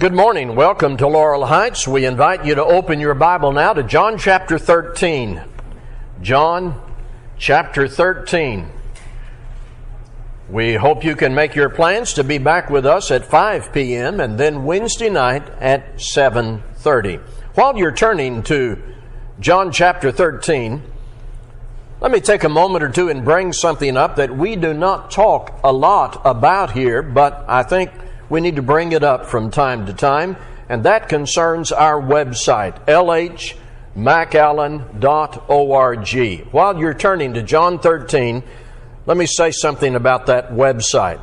Good morning. Welcome to Laurel Heights. We invite you to open your Bible now to John chapter 13. John chapter 13. We hope you can make your plans to be back with us at 5 p.m. and then Wednesday night at 7:30. While you're turning to John chapter 13, let me take a moment or two and bring something up that we do not talk a lot about here, but I think we need to bring it up from time to time, and that concerns our website, lhmcallen.org. While you're turning to John 13, let me say something about that website.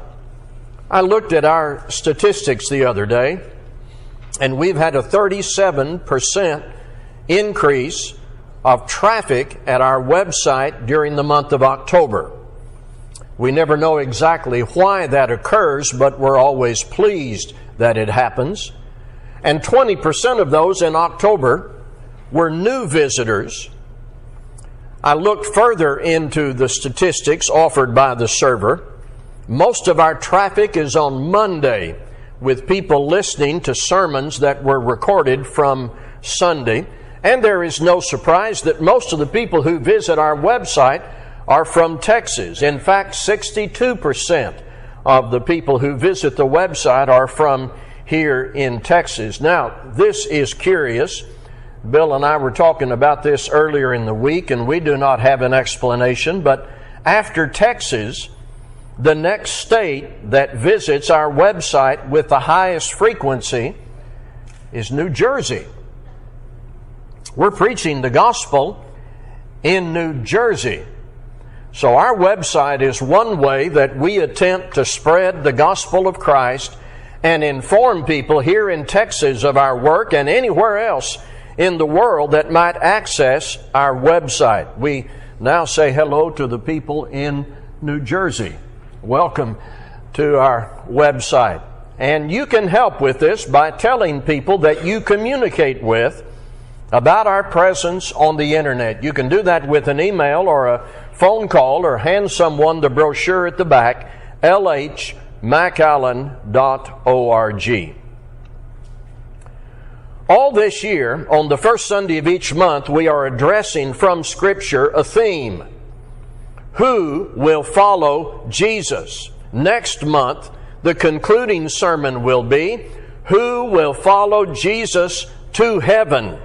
I looked at our statistics the other day, and we've had a 37% increase of traffic at our website during the month of October. We never know exactly why that occurs, but we're always pleased that it happens. And 20% of those in October were new visitors. I looked further into the statistics offered by the server. Most of our traffic is on Monday, with people listening to sermons that were recorded from Sunday. And there is no surprise that most of the people who visit our website are from Texas. In fact, 62% of the people who visit the website are from here in Texas. Now, this is curious. Bill and I were talking about this earlier in the week, and we do not have an explanation, but after Texas, the next state that visits our website with the highest frequency is New Jersey. We're preaching the gospel in New Jersey. So, our website is one way that we attempt to spread the gospel of Christ and inform people here in Texas of our work and anywhere else in the world that might access our website. We now say hello to the people in New Jersey. Welcome to our website. And you can help with this by telling people that you communicate with about our presence on the internet. You can do that with an email or a phone call or hand someone the brochure at the back, lhmcallen.org. All this year, on the first Sunday of each month, we are addressing from Scripture a theme. Who will follow Jesus? Next month, the concluding sermon will be Who will follow Jesus to heaven?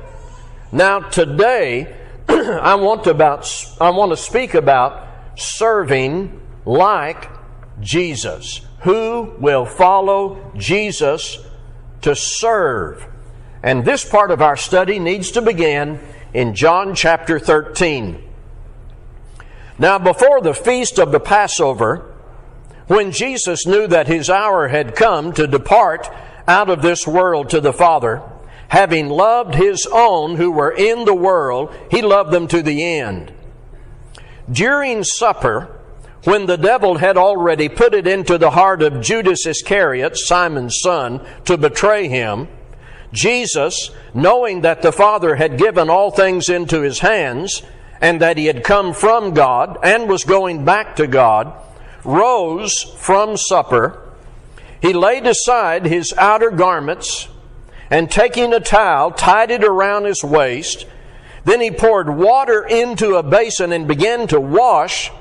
Now, today, I want to about I want to speak about serving like Jesus. Who will follow Jesus to serve? And this part of our study needs to begin in John chapter 13. Now, before the feast of the Passover, when Jesus knew that his hour had come to depart out of this world to the Father, having loved his own who were in the world, he loved them to the end. During supper, when the devil had already put it into the heart of Judas Iscariot, Simon's son, to betray him, Jesus, knowing that the Father had given all things into his hands, and that he had come from God and was going back to God, rose from supper. He laid aside his outer garments and taking a towel, tied it around his waist. Then he poured water into a basin and began to wash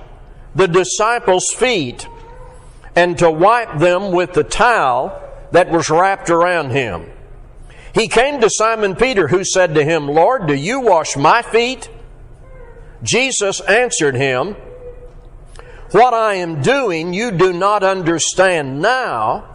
the disciples' feet and to wipe them with the towel that was wrapped around him. He came to Simon Peter, who said to him, Lord, do you wash my feet? Jesus answered him, What I am doing you do not understand now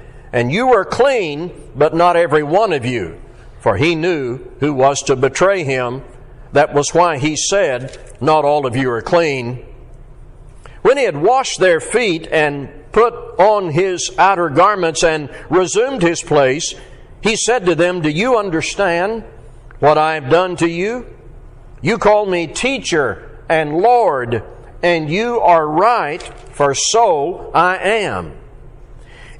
And you are clean, but not every one of you. For he knew who was to betray him. That was why he said, Not all of you are clean. When he had washed their feet and put on his outer garments and resumed his place, He said to them, Do you understand what I have done to you? You call me teacher and Lord, and you are right, for so I am.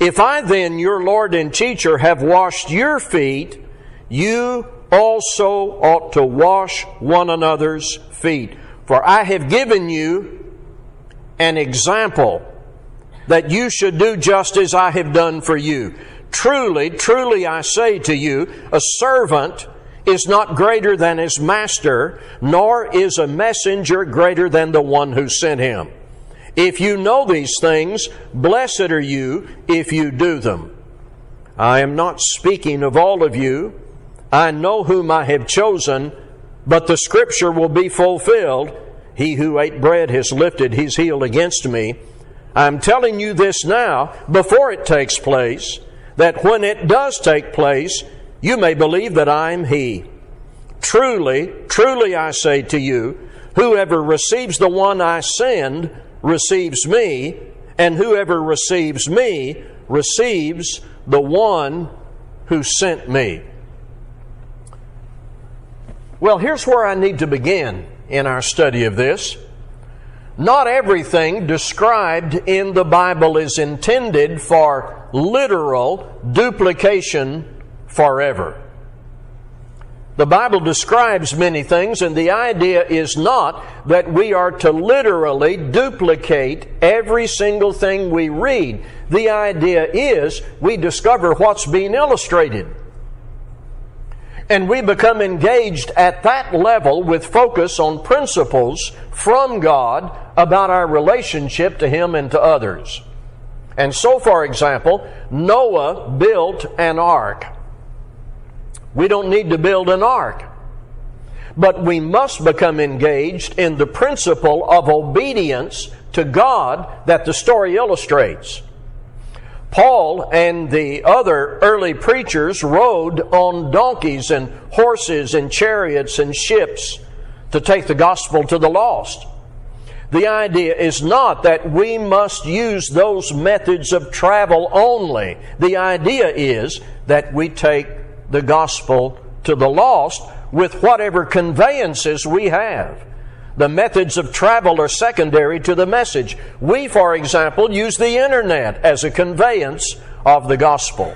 If I then, your Lord and teacher, have washed your feet, you also ought to wash one another's feet. For I have given you an example that you should do just as I have done for you. Truly, truly I say to you, a servant is not greater than his master, nor is a messenger greater than the one who sent him. If you know these things, blessed are you if you do them. I am not speaking of all of you. I know whom I have chosen, but the scripture will be fulfilled. He who ate bread has lifted his heel against me. I'm telling you this now, before it takes place, that when it does take place, you may believe that I am He. Truly, truly I say to you, whoever receives the one I send receives me, and whoever receives me receives the one who sent me. Well, here's where I need to begin in our study of this. Not everything described in the Bible is intended for literal duplication forever. The Bible describes many things, and the idea is not that we are to literally duplicate every single thing we read. The idea is we discover what's being illustrated. And we become engaged at that level with focus on principles from God about our relationship to Him and to others. And so, for example, Noah built an ark. We don't need to build an ark. But we must become engaged in the principle of obedience to God that the story illustrates. Paul and the other early preachers rode on donkeys and horses and chariots and ships to take the gospel to the lost. The idea is not that we must use those methods of travel only. The idea is that we take the gospel to the lost with whatever conveyances we have. The methods of travel are secondary to the message. We, for example, use the internet as a conveyance of the gospel.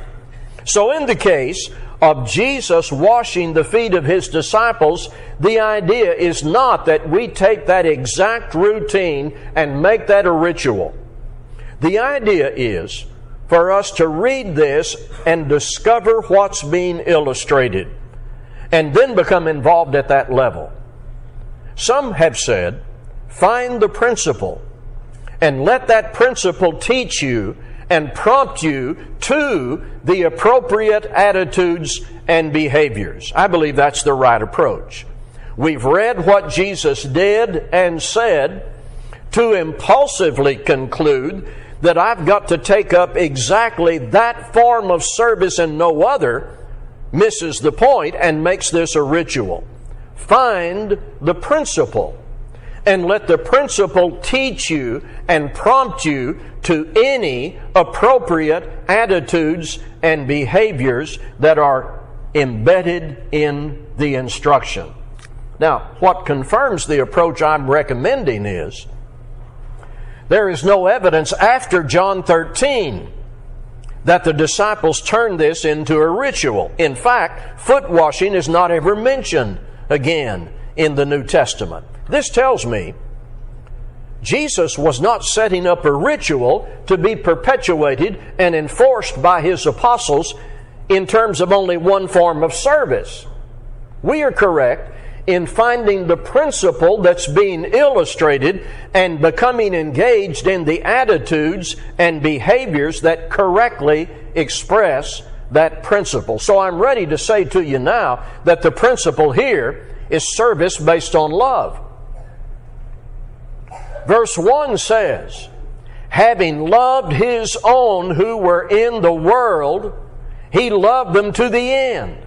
So, in the case of Jesus washing the feet of his disciples, the idea is not that we take that exact routine and make that a ritual. The idea is for us to read this and discover what's being illustrated and then become involved at that level. Some have said, find the principle and let that principle teach you and prompt you to the appropriate attitudes and behaviors. I believe that's the right approach. We've read what Jesus did and said to impulsively conclude that I've got to take up exactly that form of service and no other misses the point and makes this a ritual. Find the principle and let the principle teach you and prompt you to any appropriate attitudes and behaviors that are embedded in the instruction. Now, what confirms the approach I'm recommending is there is no evidence after John 13 that the disciples turned this into a ritual. In fact, foot washing is not ever mentioned again in the New Testament. This tells me Jesus was not setting up a ritual to be perpetuated and enforced by his apostles in terms of only one form of service. We are correct in finding the principle that's being illustrated and becoming engaged in the attitudes and behaviors that correctly express that principle. So I'm ready to say to you now that the principle here is service based on love. Verse 1 says, Having loved his own who were in the world, he loved them to the end.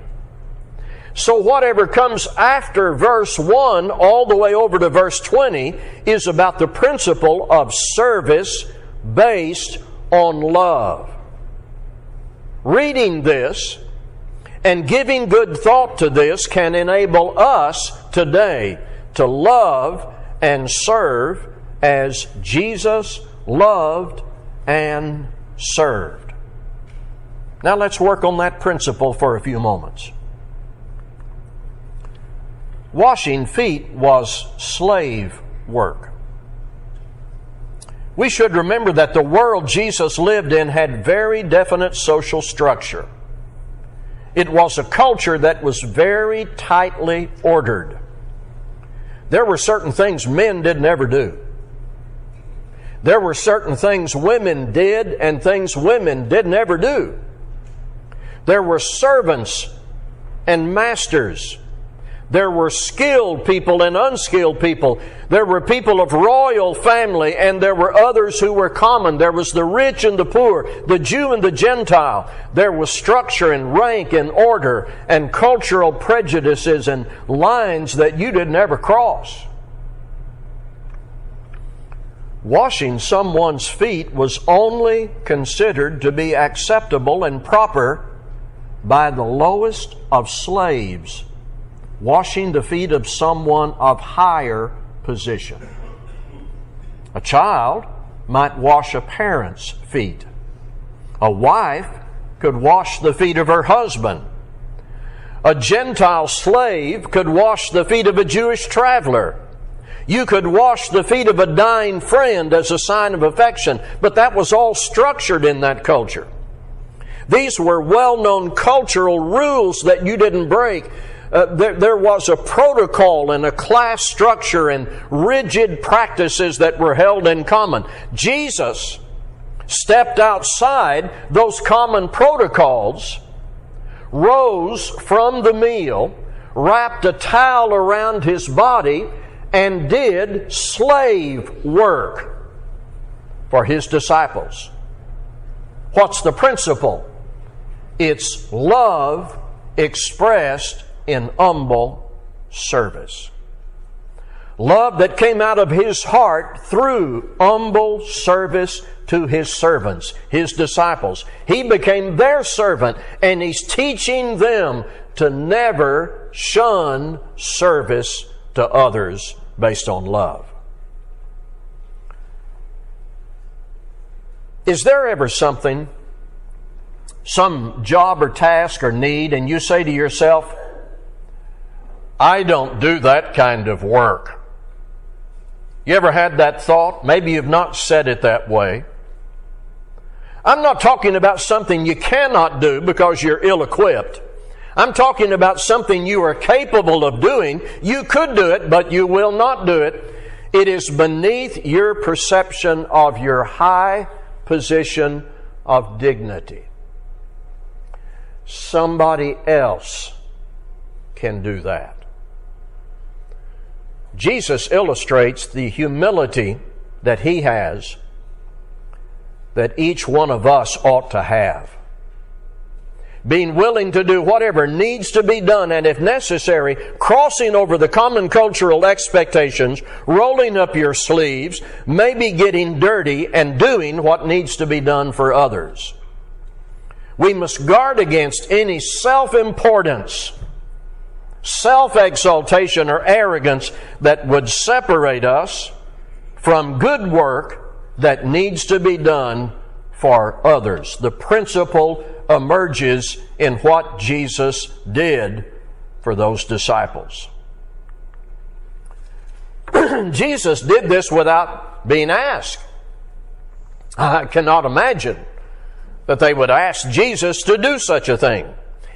So, whatever comes after verse 1 all the way over to verse 20 is about the principle of service based on love. Reading this, And giving good thought to this can enable us today to love and serve as Jesus loved and served. Now let's work on that principle for a few moments. Washing feet was slave work. We should remember that the world Jesus lived in had very definite social structure. It was a culture that was very tightly ordered. There were certain things men did never do. There were certain things women did and things women did never do. There were servants and masters there were skilled people and unskilled people. There were people of royal family and there were others who were common. There was the rich and the poor, the Jew and the Gentile. There was structure and rank and order and cultural prejudices and lines that you didn't ever cross. Washing someone's feet was only considered to be acceptable and proper by the lowest of slaves washing the feet of someone of higher position. A child might wash a parent's feet. A wife could wash the feet of her husband. A Gentile slave could wash the feet of a Jewish traveler. You could wash the feet of a dying friend as a sign of affection, but that was all structured in that culture. These were well known cultural rules that you didn't break uh, there, there was a protocol and a class structure and rigid practices that were held in common. Jesus stepped outside those common protocols, rose from the meal, wrapped a towel around his body, and did slave work for his disciples. What's the principle? It's love expressed in humble service. Love that came out of his heart through humble service to his servants, his disciples. He became their servant and he's teaching them to never shun service to others based on love. Is there ever something, some job or task or need, and you say to yourself, I don't do that kind of work. You ever had that thought? Maybe you've not said it that way. I'm not talking about something you cannot do because you're ill equipped. I'm talking about something you are capable of doing. You could do it, but you will not do it. It is beneath your perception of your high position of dignity. Somebody else can do that. Jesus illustrates the humility that he has that each one of us ought to have. Being willing to do whatever needs to be done, and if necessary, crossing over the common cultural expectations, rolling up your sleeves, maybe getting dirty, and doing what needs to be done for others. We must guard against any self importance self exaltation or arrogance that would separate us from good work that needs to be done for others. The principle emerges in what Jesus did for those disciples. Jesus did this without being asked. I cannot imagine that they would ask Jesus to do such a thing.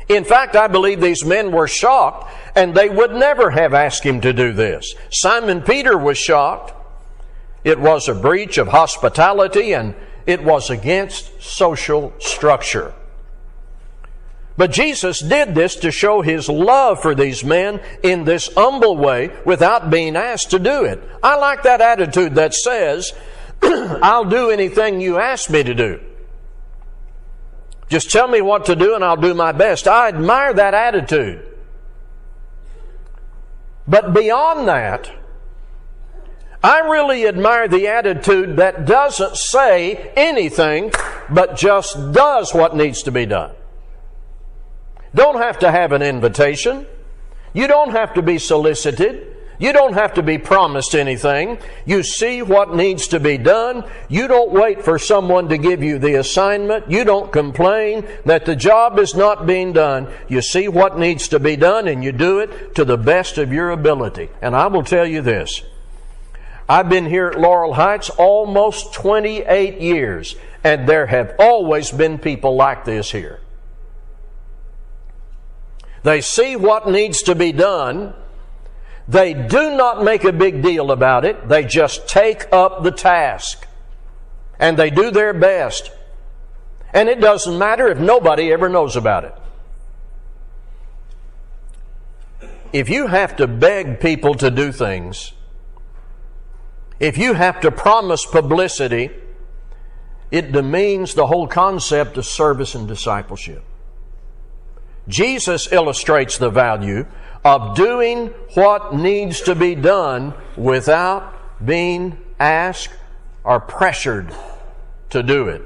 In fact, I believe these men were shocked and they would never have asked him to do this. Simon Peter was shocked. It was a breach of hospitality and it was against social structure. But Jesus did this to show his love for these men in this humble way without being asked to do it. I like that attitude that says, I'll do anything you ask me to do. Just tell me what to do and I'll do my best. I admire that attitude. But beyond that, I really admire the attitude that doesn't say anything but just does what needs to be done. don't have to have an invitation. You don't have to be solicited. You don't have to be promised anything. You see what needs to be done. You don't wait for someone to give you the assignment. You don't complain that the job is not being done. You see what needs to be done and you do it to the best of your ability. And I will tell you this. I've been here at Laurel Heights almost 28 years, and there have always been people like this here. They see what needs to be done they do not make a big deal about it. They just take up the task. And they do their best. And it doesn't matter if nobody ever knows about it. If you have to beg people to do things, if you have to promise publicity, it demeans the whole concept of service and discipleship. Jesus illustrates the value of doing what needs to be done without being asked or pressured to do it.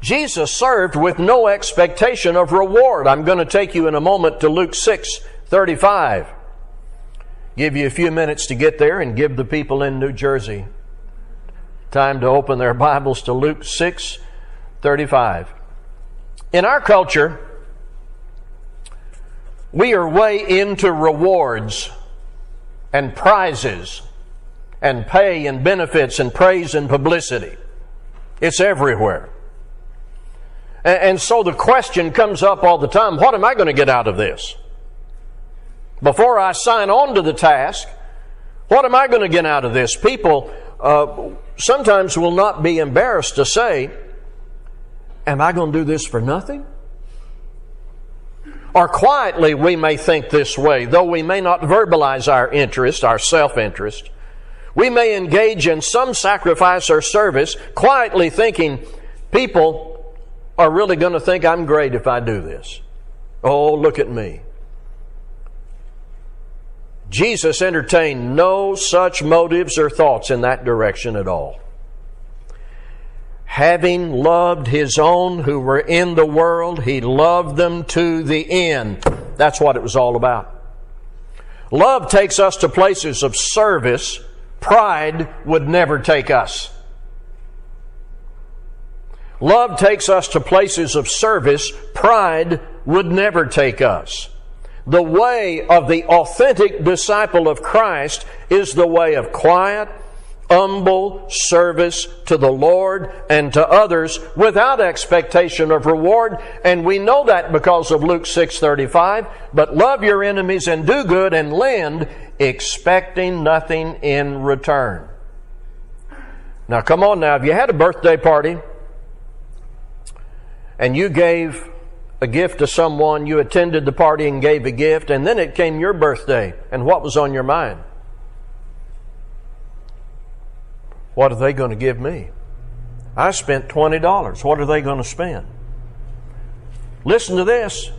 Jesus served with no expectation of reward. I'm going to take you in a moment to Luke 6 35. Give you a few minutes to get there and give the people in New Jersey time to open their Bibles to Luke 6 35. In our culture, we are way into rewards and prizes and pay and benefits and praise and publicity. It's everywhere. And so the question comes up all the time what am I going to get out of this? Before I sign on to the task, what am I going to get out of this? People uh, sometimes will not be embarrassed to say, Am I going to do this for nothing? Or quietly, we may think this way, though we may not verbalize our interest, our self interest. We may engage in some sacrifice or service, quietly thinking, people are really going to think I'm great if I do this. Oh, look at me. Jesus entertained no such motives or thoughts in that direction at all having loved his own who were in the world, he loved them to the end. That's what it was all about. Love takes us to places of service pride would never take us. Love takes us to places of service pride would never take us. The way of the authentic disciple of Christ is the way of quiet, humble service to the Lord and to others without expectation of reward. And we know that because of Luke 6:35, but love your enemies and do good and lend expecting nothing in return. Now come on now, if you had a birthday party and you gave a gift to someone, you attended the party and gave a gift, and then it came your birthday, and what was on your mind? What are they going to give me? I spent $20. What are they going to spend? Listen to this.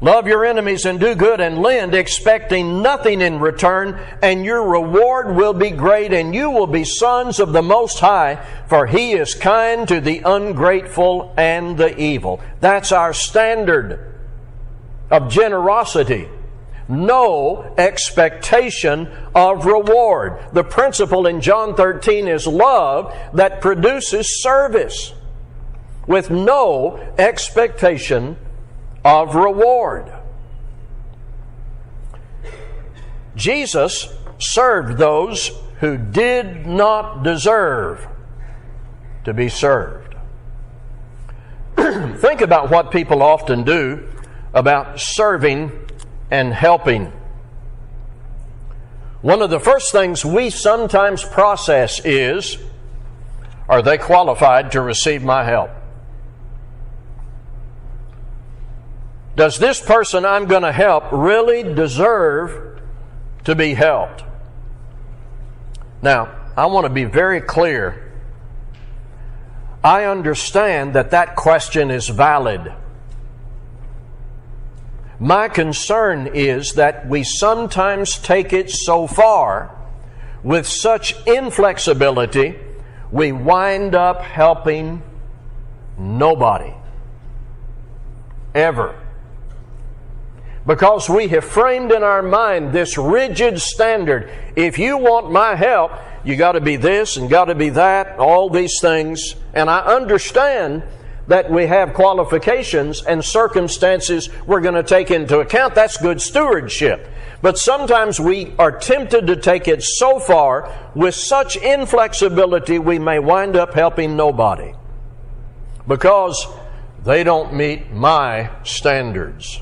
Love your enemies and do good and lend, expecting nothing in return, and your reward will be great, and you will be sons of the Most High, for He is kind to the ungrateful and the evil. That's our standard of generosity no expectation of reward. The principle in John 13 is love that produces service with no expectation of reward. Jesus served those who did not deserve to be served. Think about what people often do about serving and helping. One of the first things we sometimes process is Are they qualified to receive my help? Does this person I'm going to help really deserve to be helped? Now, I want to be very clear. I understand that that question is valid. My concern is that we sometimes take it so far with such inflexibility, we wind up helping nobody. ever. Because we have framed in our mind this rigid standard. If you want my help, you got to be this and got to be that, all these things. And I understand that we have qualifications and circumstances we're going to take into account. That's good stewardship. But sometimes we are tempted to take it so far with such inflexibility we may wind up helping nobody because they don't meet my standards.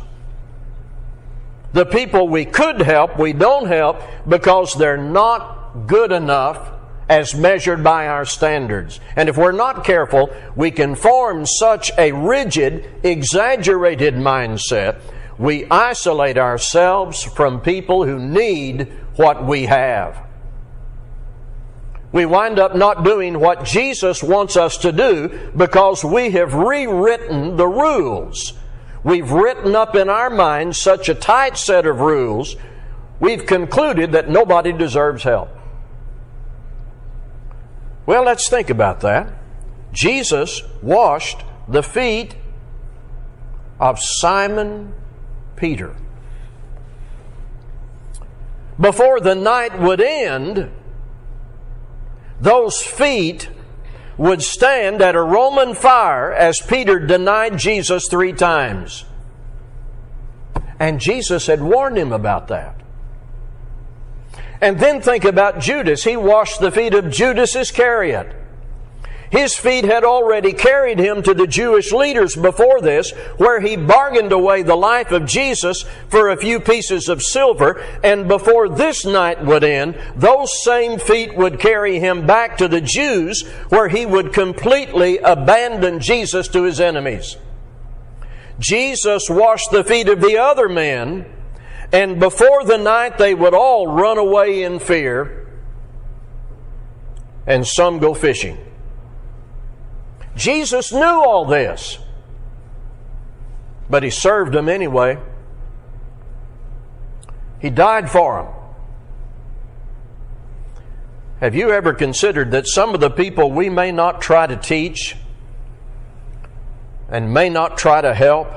The people we could help, we don't help because they're not good enough as measured by our standards. And if we're not careful, we can form such a rigid, exaggerated mindset. We isolate ourselves from people who need what we have. We wind up not doing what Jesus wants us to do because we have rewritten the rules. We've written up in our minds such a tight set of rules, we've concluded that nobody deserves help. Well, let's think about that. Jesus washed the feet of Simon Peter. Before the night would end, those feet would stand at a Roman fire as Peter denied Jesus three times. And Jesus had warned him about that. And then think about Judas. He washed the feet of Judas Iscariot. His feet had already carried him to the Jewish leaders before this, where he bargained away the life of Jesus for a few pieces of silver, and before this night would end, those same feet would carry him back to the Jews, where he would completely abandon Jesus to his enemies. Jesus washed the feet of the other men and before the night, they would all run away in fear, and some go fishing. Jesus knew all this, but he served them anyway. He died for them. Have you ever considered that some of the people we may not try to teach and may not try to help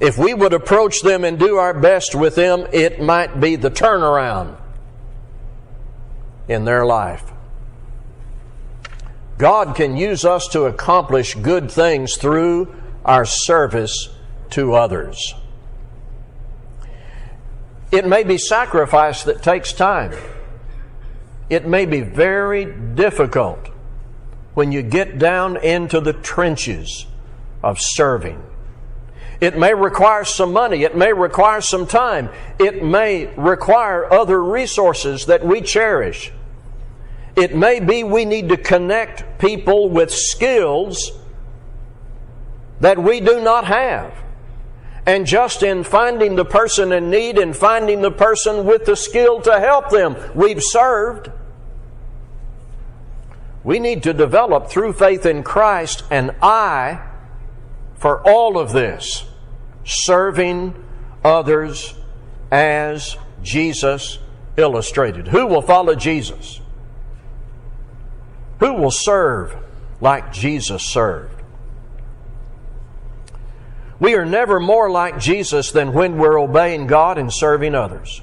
if we would approach them and do our best with them, it might be the turnaround in their life. God can use us to accomplish good things through our service to others. It may be sacrifice that takes time. It may be very difficult when you get down into the trenches of serving. It may require some money. It may require some time. It may require other resources that we cherish. It may be we need to connect people with skills that we do not have. And just in finding the person in need and finding the person with the skill to help them, we've served. We need to develop through faith in Christ an eye for all of this, serving others as Jesus illustrated. Who will follow Jesus? Who will serve like Jesus served? We are never more like Jesus than when we're obeying God and serving others.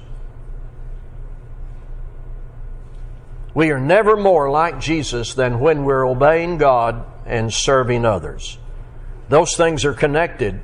We are never more like Jesus than when we're obeying God and serving others. Those things are connected.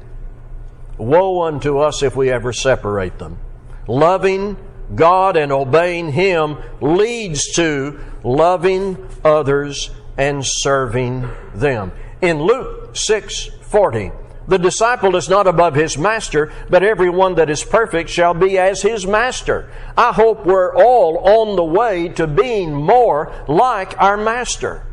Woe unto us if we ever separate them. Loving God and obeying Him leads to loving others and serving them. In Luke 6 40, the disciple is not above his master, but everyone that is perfect shall be as his master. I hope we're all on the way to being more like our master.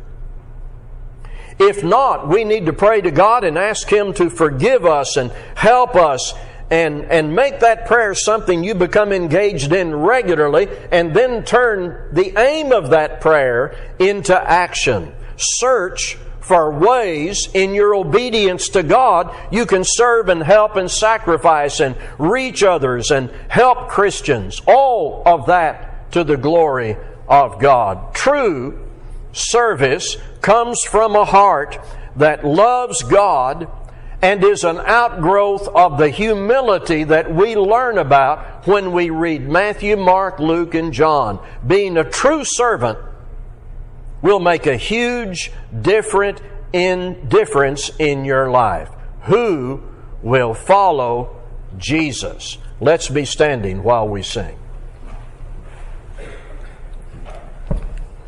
If not, we need to pray to God and ask Him to forgive us and help us and, and make that prayer something you become engaged in regularly and then turn the aim of that prayer into action. Search for ways in your obedience to God you can serve and help and sacrifice and reach others and help Christians. All of that to the glory of God. True service comes from a heart that loves God and is an outgrowth of the humility that we learn about when we read Matthew, Mark, Luke, and John. Being a true servant will make a huge different in difference in your life. Who will follow Jesus? Let's be standing while we sing.